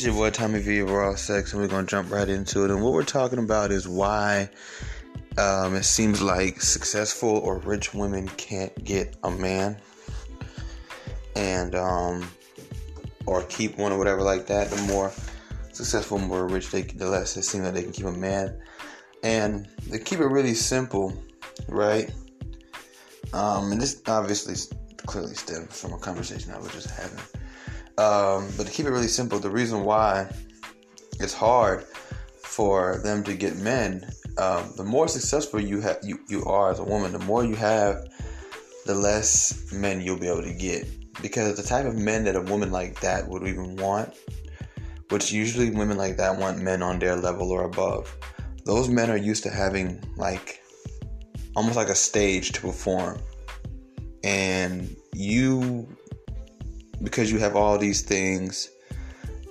It's your boy Tommy V of Raw Sex, and we're gonna jump right into it. And what we're talking about is why um, it seems like successful or rich women can't get a man, and um, or keep one or whatever like that. The more successful, more rich they, the less it seems like they can keep a man. And they keep it really simple, right? Um, and this obviously clearly stems from a conversation I was just having. Um, but to keep it really simple, the reason why it's hard for them to get men, um, the more successful you have you, you are as a woman, the more you have, the less men you'll be able to get. Because the type of men that a woman like that would even want, which usually women like that want men on their level or above. Those men are used to having like almost like a stage to perform. And you because you have all these things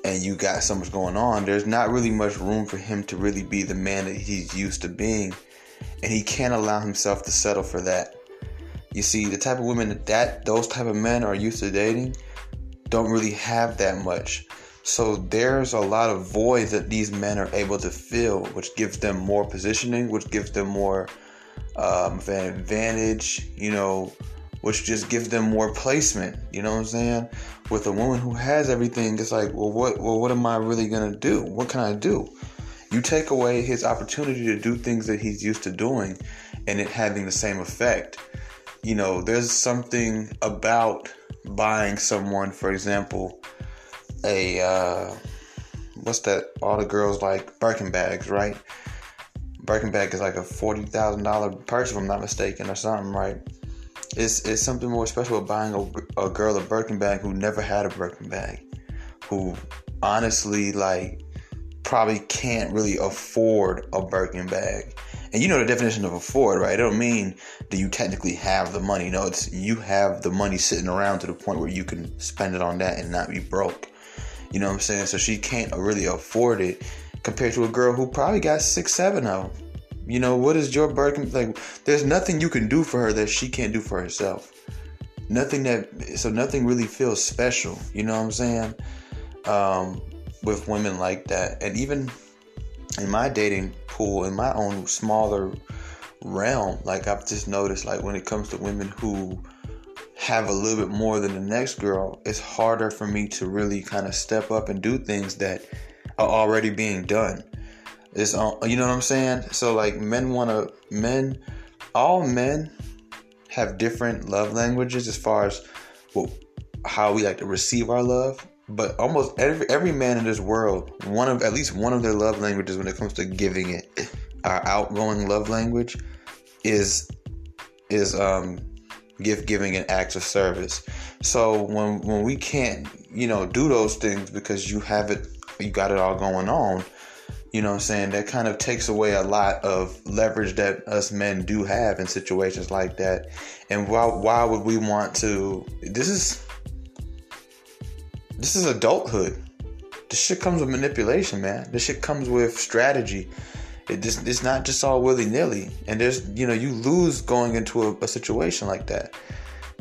and you got so much going on, there's not really much room for him to really be the man that he's used to being. And he can't allow himself to settle for that. You see, the type of women that, that those type of men are used to dating don't really have that much. So there's a lot of void that these men are able to fill, which gives them more positioning, which gives them more um, advantage, you know, which just gives them more placement. You know what I'm saying? With a woman who has everything, it's like, well, what, well, what am I really gonna do? What can I do? You take away his opportunity to do things that he's used to doing, and it having the same effect. You know, there's something about buying someone, for example, a uh, what's that? All the girls like Birkin bags, right? Birkin bag is like a forty thousand dollar purse, if I'm not mistaken, or something, right? It's it's something more special about buying a, a girl a Birkin bag who never had a Birkin bag, who honestly like probably can't really afford a Birkin bag. And you know the definition of afford, right? It don't mean that you technically have the money. No, it's you have the money sitting around to the point where you can spend it on that and not be broke. You know what I'm saying? So she can't really afford it compared to a girl who probably got six, seven of them. You know, what is Joe Birkin like? There's nothing you can do for her that she can't do for herself. Nothing that so nothing really feels special. You know what I'm saying? Um, with women like that, and even in my dating pool, in my own smaller realm, like I've just noticed, like when it comes to women who have a little bit more than the next girl, it's harder for me to really kind of step up and do things that are already being done. It's on, you know what I'm saying? So like men want to men, all men have different love languages as far as well, how we like to receive our love. But almost every every man in this world, one of at least one of their love languages when it comes to giving it, our outgoing love language, is is um gift giving and acts of service. So when when we can't, you know, do those things because you have it, you got it all going on you know what I'm saying? That kind of takes away a lot of leverage that us men do have in situations like that. And why why would we want to this is this is adulthood. This shit comes with manipulation, man. This shit comes with strategy. It just it's not just all willy nilly. And there's you know, you lose going into a, a situation like that.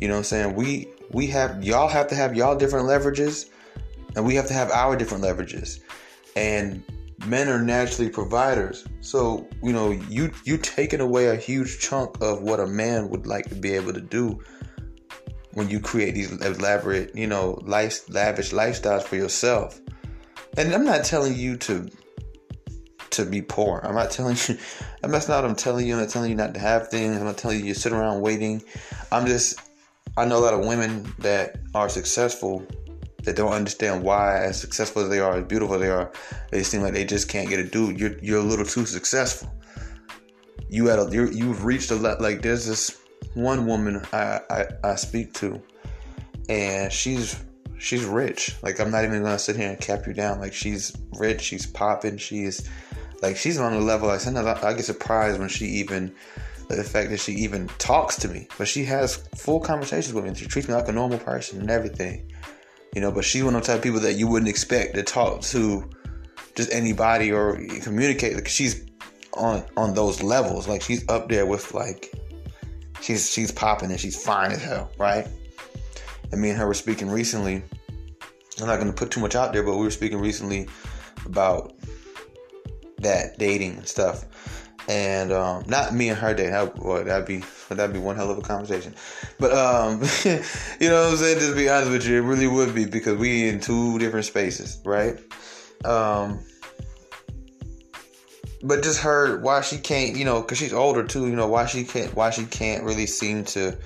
You know what I'm saying? We we have y'all have to have y'all different leverages and we have to have our different leverages. And men are naturally providers. So, you know, you you taking away a huge chunk of what a man would like to be able to do when you create these elaborate, you know, life, lavish lifestyles for yourself. And I'm not telling you to to be poor. I'm not telling you. That's not I'm telling you. I'm not telling you not to have things. I'm not telling you you sit around waiting. I'm just. I know a lot of women that are successful that don't understand why, as successful as they are, as beautiful as they are, they seem like they just can't get a dude. You're you're a little too successful. You had a you you've reached a lot. Like there's this one woman I, I I speak to, and she's she's rich. Like I'm not even gonna sit here and cap you down. Like she's rich, she's popping, she's like she's on a level. Like sometimes I, I get surprised when she even the fact that she even talks to me, but she has full conversations with me. She treats me like a normal person and everything. You know, but she's one of the type of people that you wouldn't expect to talk to just anybody or communicate. Like she's on on those levels. Like she's up there with like she's she's popping and she's fine as hell, right? And me and her were speaking recently, I'm not to put too much out there, but we were speaking recently about that dating and stuff, and um, not me and her dating. That, boy, that'd be that'd be one hell of a conversation. But um, you know what I'm saying? Just be honest with you, it really would be because we in two different spaces, right? Um, but just her why she can't, you know, because she's older too. You know why she can't why she can't really seem to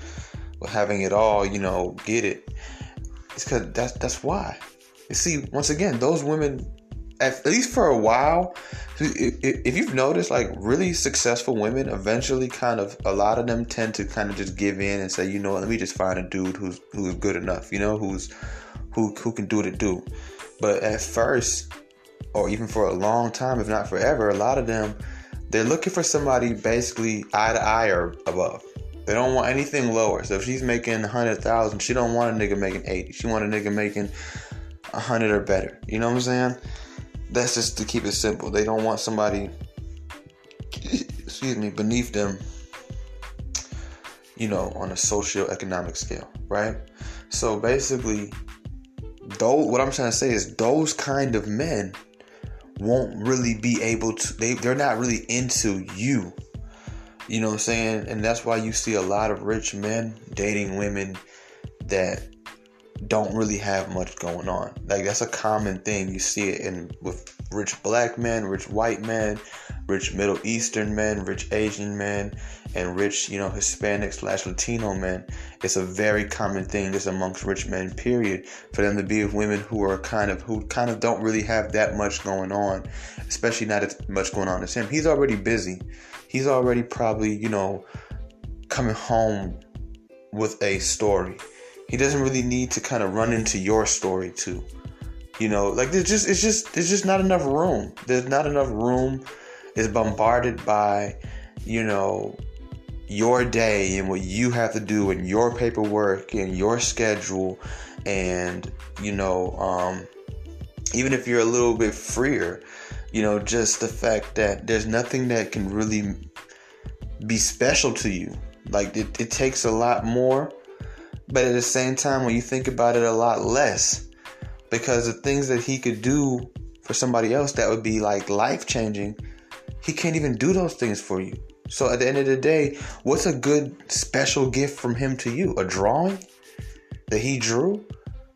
having it all, you know, get it. It's because that's that's why. You see, once again, those women, at least for a while, if you've noticed, like really successful women, eventually, kind of, a lot of them tend to kind of just give in and say, you know, let me just find a dude who's who's good enough, you know, who's who who can do what it do. But at first, or even for a long time, if not forever, a lot of them they're looking for somebody basically eye to eye or above. They don't want anything lower. So if she's making a hundred thousand, she don't want a nigga making eighty. She want a nigga making a hundred or better. You know what I'm saying? That's just to keep it simple. They don't want somebody, excuse me, beneath them. You know, on a socio-economic scale, right? So basically, though, what I'm trying to say is those kind of men won't really be able to. They they're not really into you you know what I'm saying? And that's why you see a lot of rich men dating women that don't really have much going on. Like that's a common thing. You see it in with rich black men, rich white men, rich Middle Eastern men, rich Asian men, and rich, you know, Hispanic slash Latino men. It's a very common thing just amongst rich men, period, for them to be with women who are kind of who kind of don't really have that much going on, especially not as much going on as him. He's already busy he's already probably, you know, coming home with a story. He doesn't really need to kind of run into your story too. You know, like there's just it's just there's just not enough room. There's not enough room. It's bombarded by, you know, your day and what you have to do and your paperwork and your schedule and you know um, even if you're a little bit freer you know, just the fact that there's nothing that can really be special to you. Like it, it takes a lot more, but at the same time, when you think about it, a lot less. Because the things that he could do for somebody else that would be like life changing, he can't even do those things for you. So at the end of the day, what's a good special gift from him to you? A drawing that he drew?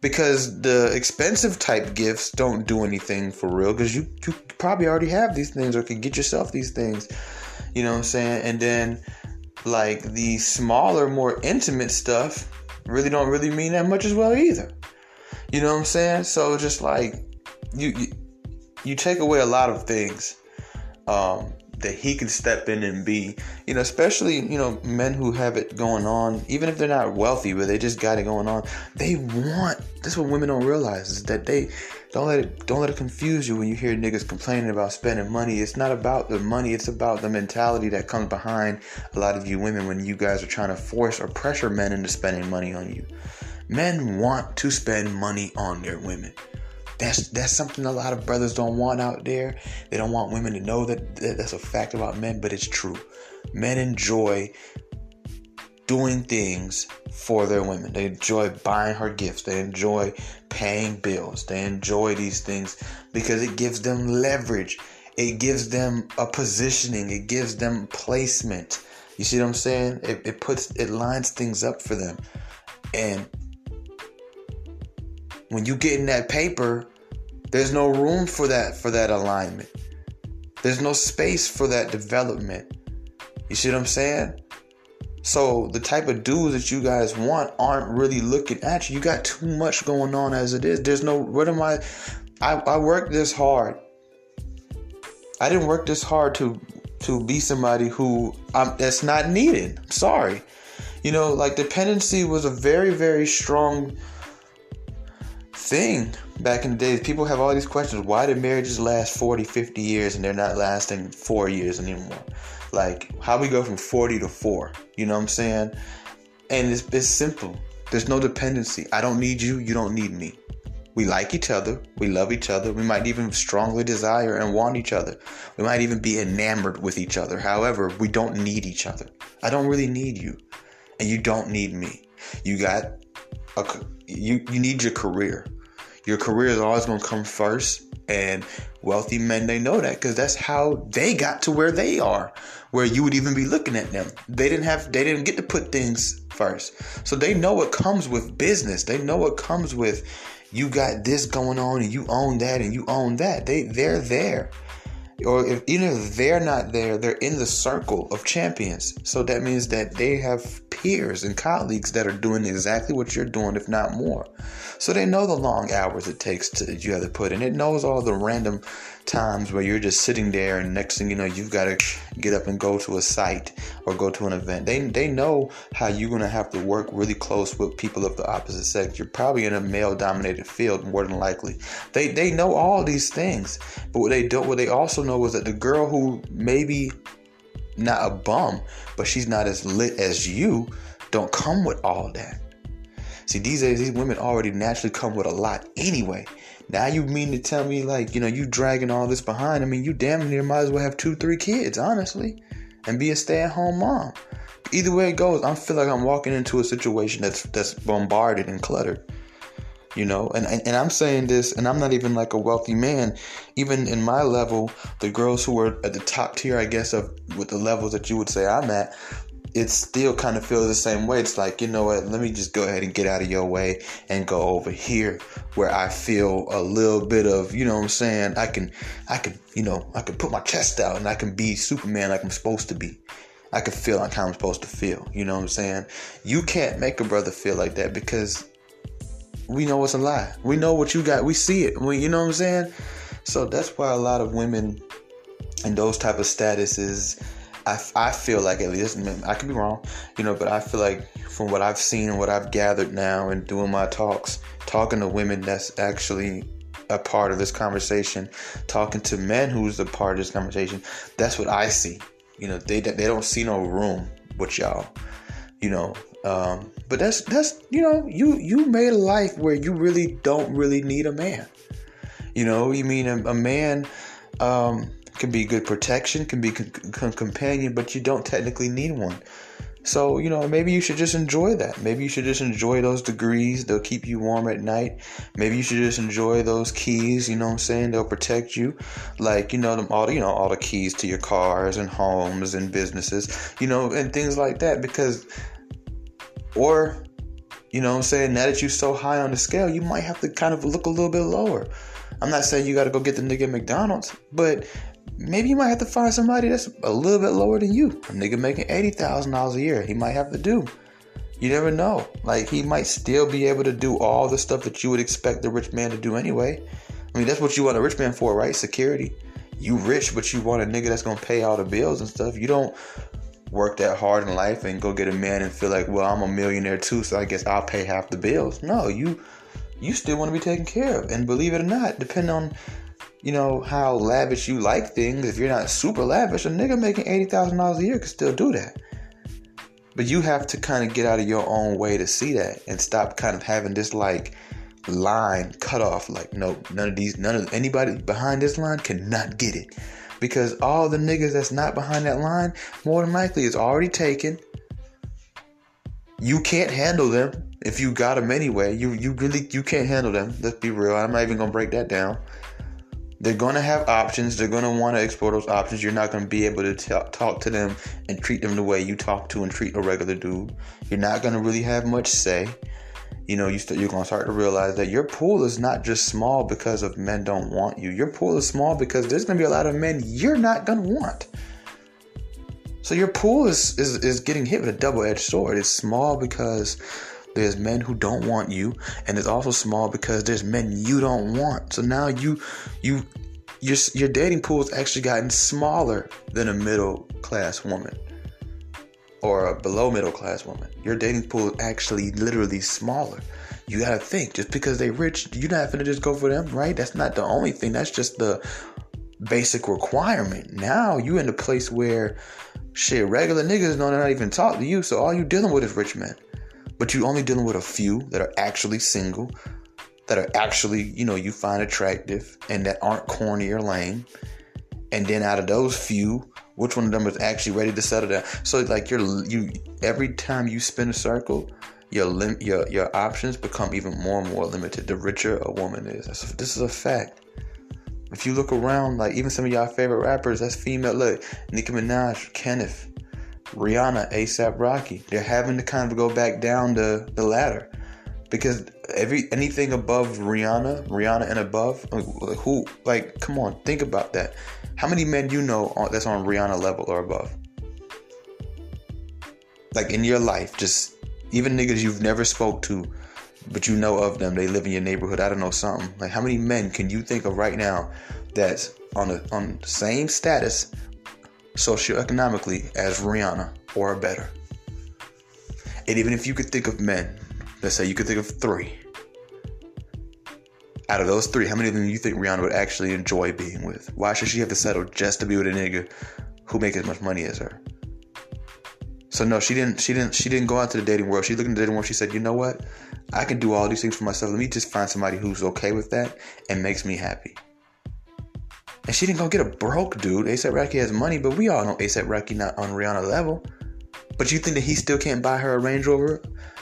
because the expensive type gifts don't do anything for real because you, you probably already have these things or can get yourself these things you know what i'm saying and then like the smaller more intimate stuff really don't really mean that much as well either. You know what i'm saying? So just like you you, you take away a lot of things um that he can step in and be, you know, especially, you know, men who have it going on, even if they're not wealthy, but they just got it going on. They want, that's what women don't realize is that they don't let it, don't let it confuse you when you hear niggas complaining about spending money. It's not about the money. It's about the mentality that comes behind a lot of you women when you guys are trying to force or pressure men into spending money on you. Men want to spend money on their women. That's that's something a lot of brothers don't want out there. They don't want women to know that, that that's a fact about men, but it's true. Men enjoy doing things for their women. They enjoy buying her gifts. They enjoy paying bills. They enjoy these things because it gives them leverage. It gives them a positioning. It gives them placement. You see what I'm saying? It, it puts it lines things up for them. And when you get in that paper, there's no room for that for that alignment. There's no space for that development. You see what I'm saying? So the type of dudes that you guys want aren't really looking at you. You got too much going on as it is. There's no what am I I, I worked this hard. I didn't work this hard to to be somebody who I'm that's not needed. I'm sorry. You know, like dependency was a very, very strong thing back in the days. People have all these questions. Why did marriages last 40, 50 years and they're not lasting four years anymore? Like, how we go from 40 to 4? You know what I'm saying? And it's, it's simple. There's no dependency. I don't need you. You don't need me. We like each other. We love each other. We might even strongly desire and want each other. We might even be enamored with each other. However, we don't need each other. I don't really need you. And you don't need me. You got a, you, you need your career. Your career is always going to come first. And wealthy men, they know that because that's how they got to where they are, where you would even be looking at them. They didn't have, they didn't get to put things first. So they know what comes with business. They know what comes with you got this going on and you own that and you own that. They, they're there or if even if they're not there, they're in the circle of champions. So that means that they have peers and colleagues that are doing exactly what you're doing, if not more. So they know the long hours it takes to you have to put in. It knows all the random times where you're just sitting there and next thing you know you've got to get up and go to a site or go to an event. They, they know how you're going to have to work really close with people of the opposite sex. You're probably in a male dominated field more than likely. They they know all these things but what they don't what they also know is that the girl who maybe not a bum but she's not as lit as you don't come with all that. See these these women already naturally come with a lot anyway now you mean to tell me like, you know, you dragging all this behind. I mean, you damn near might as well have two, three kids, honestly, and be a stay-at-home mom. Either way it goes, I feel like I'm walking into a situation that's that's bombarded and cluttered. You know, and, and, and I'm saying this, and I'm not even like a wealthy man. Even in my level, the girls who are at the top tier, I guess, of with the levels that you would say I'm at, it still kind of feels the same way. It's like, you know what, let me just go ahead and get out of your way and go over here where I feel a little bit of, you know what I'm saying? I can, I can, you know, I can put my chest out and I can be Superman like I'm supposed to be. I can feel like how I'm supposed to feel. You know what I'm saying? You can't make a brother feel like that because we know it's a lie. We know what you got. We see it. We, you know what I'm saying? So that's why a lot of women in those type of statuses I, I feel like at least I could be wrong, you know, but I feel like from what I've seen and what I've gathered now and doing my talks, talking to women that's actually a part of this conversation, talking to men who's a part of this conversation, that's what I see. You know, they they don't see no room with y'all. You know, um, but that's that's you know you you made a life where you really don't really need a man. You know, you mean a, a man. Um, can be good protection, can be con- companion, but you don't technically need one. So, you know, maybe you should just enjoy that. Maybe you should just enjoy those degrees. They'll keep you warm at night. Maybe you should just enjoy those keys, you know what I'm saying? They'll protect you. Like, you know, them all you know, all the keys to your cars and homes and businesses, you know, and things like that because or you know what I'm saying, now that you're so high on the scale, you might have to kind of look a little bit lower. I'm not saying you got to go get the nigga McDonald's, but maybe you might have to find somebody that's a little bit lower than you. A nigga making eighty thousand dollars a year, he might have to do. You never know. Like he might still be able to do all the stuff that you would expect the rich man to do anyway. I mean, that's what you want a rich man for, right? Security. You rich, but you want a nigga that's gonna pay all the bills and stuff. You don't work that hard in life and go get a man and feel like, well, I'm a millionaire too, so I guess I'll pay half the bills. No, you you still want to be taken care of. And believe it or not, depending on you know, how lavish you like things. If you're not super lavish, a nigga making eighty thousand dollars a year can still do that. But you have to kind of get out of your own way to see that and stop kind of having this like line cut off. Like, no, none of these, none of anybody behind this line cannot get it. Because all the niggas that's not behind that line, more than likely, is already taken. You can't handle them if you got them anyway. You you really you can't handle them. Let's be real. I'm not even gonna break that down. They're going to have options. They're going to want to explore those options. You're not going to be able to t- talk to them and treat them the way you talk to and treat a regular dude. You're not going to really have much say. You know, you st- you're going to start to realize that your pool is not just small because of men don't want you. Your pool is small because there's going to be a lot of men you're not going to want. So your pool is, is, is getting hit with a double edged sword. It's small because there's men who don't want you, and it's also small because there's men you don't want. So now you, you, your your dating pool has actually gotten smaller than a middle class woman or a below middle class woman. Your dating pool is actually literally smaller. You gotta think just because they rich, you're not gonna just go for them, right? That's not the only thing. That's just the basic requirement. Now you in a place where shit, regular niggas don't not even talk to you, so all you dealing with is rich men but you're only dealing with a few that are actually single, that are actually, you know, you find attractive and that aren't corny or lame. And then out of those few, which one of them is actually ready to settle down? So like you're you every time you spin a circle, your lim- your your options become even more and more limited. The richer a woman is, that's, this is a fact. If you look around, like even some of y'all favorite rappers, that's female. Look, Nicki Minaj, Kenneth, Rihanna, ASAP Rocky. They're having to kind of go back down the, the ladder because every anything above Rihanna, Rihanna and above, like, who like come on, think about that. How many men you know that's on Rihanna level or above? Like in your life, just even niggas you've never spoke to, but you know of them. They live in your neighborhood. I don't know something. Like how many men can you think of right now that's on the on the same status socioeconomically as Rihanna or better? And even if you could think of men, let's say you could think of three. Out of those three, how many of them do you think Rihanna would actually enjoy being with? Why should she have to settle just to be with a nigga who make as much money as her? So no, she didn't. She didn't. She didn't go out to the dating world. She looked in the dating world. She said, "You know what? I can do all these things for myself. Let me just find somebody who's okay with that and makes me happy." And she didn't go get a broke dude. ASAP Rocky has money, but we all know ASAP Rocky not on Rihanna level. But you think that he still can't buy her a Range Rover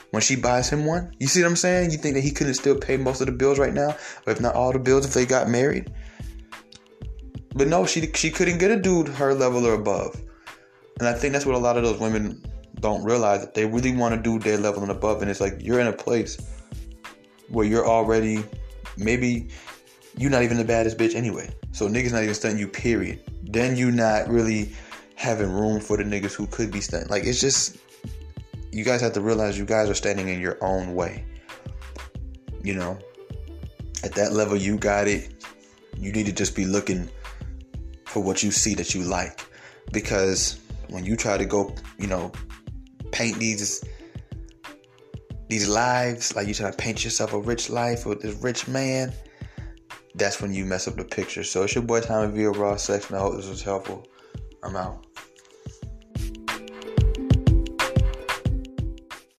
when she buys him one? You see what I'm saying? You think that he couldn't still pay most of the bills right now, or if not all the bills if they got married? But no, she she couldn't get a dude her level or above. And I think that's what a lot of those women don't realize that they really want to do their level and above. And it's like you're in a place where you're already maybe you're not even the baddest bitch anyway. So niggas not even stunting you, period. Then you not really having room for the niggas who could be stunting. Like it's just you guys have to realize you guys are standing in your own way. You know, at that level you got it. You need to just be looking for what you see that you like because when you try to go, you know, paint these these lives, like you try to paint yourself a rich life with this rich man, that's when you mess up the picture. So it's your boy Tommy V Raw Sex, and I hope this was helpful. I'm out.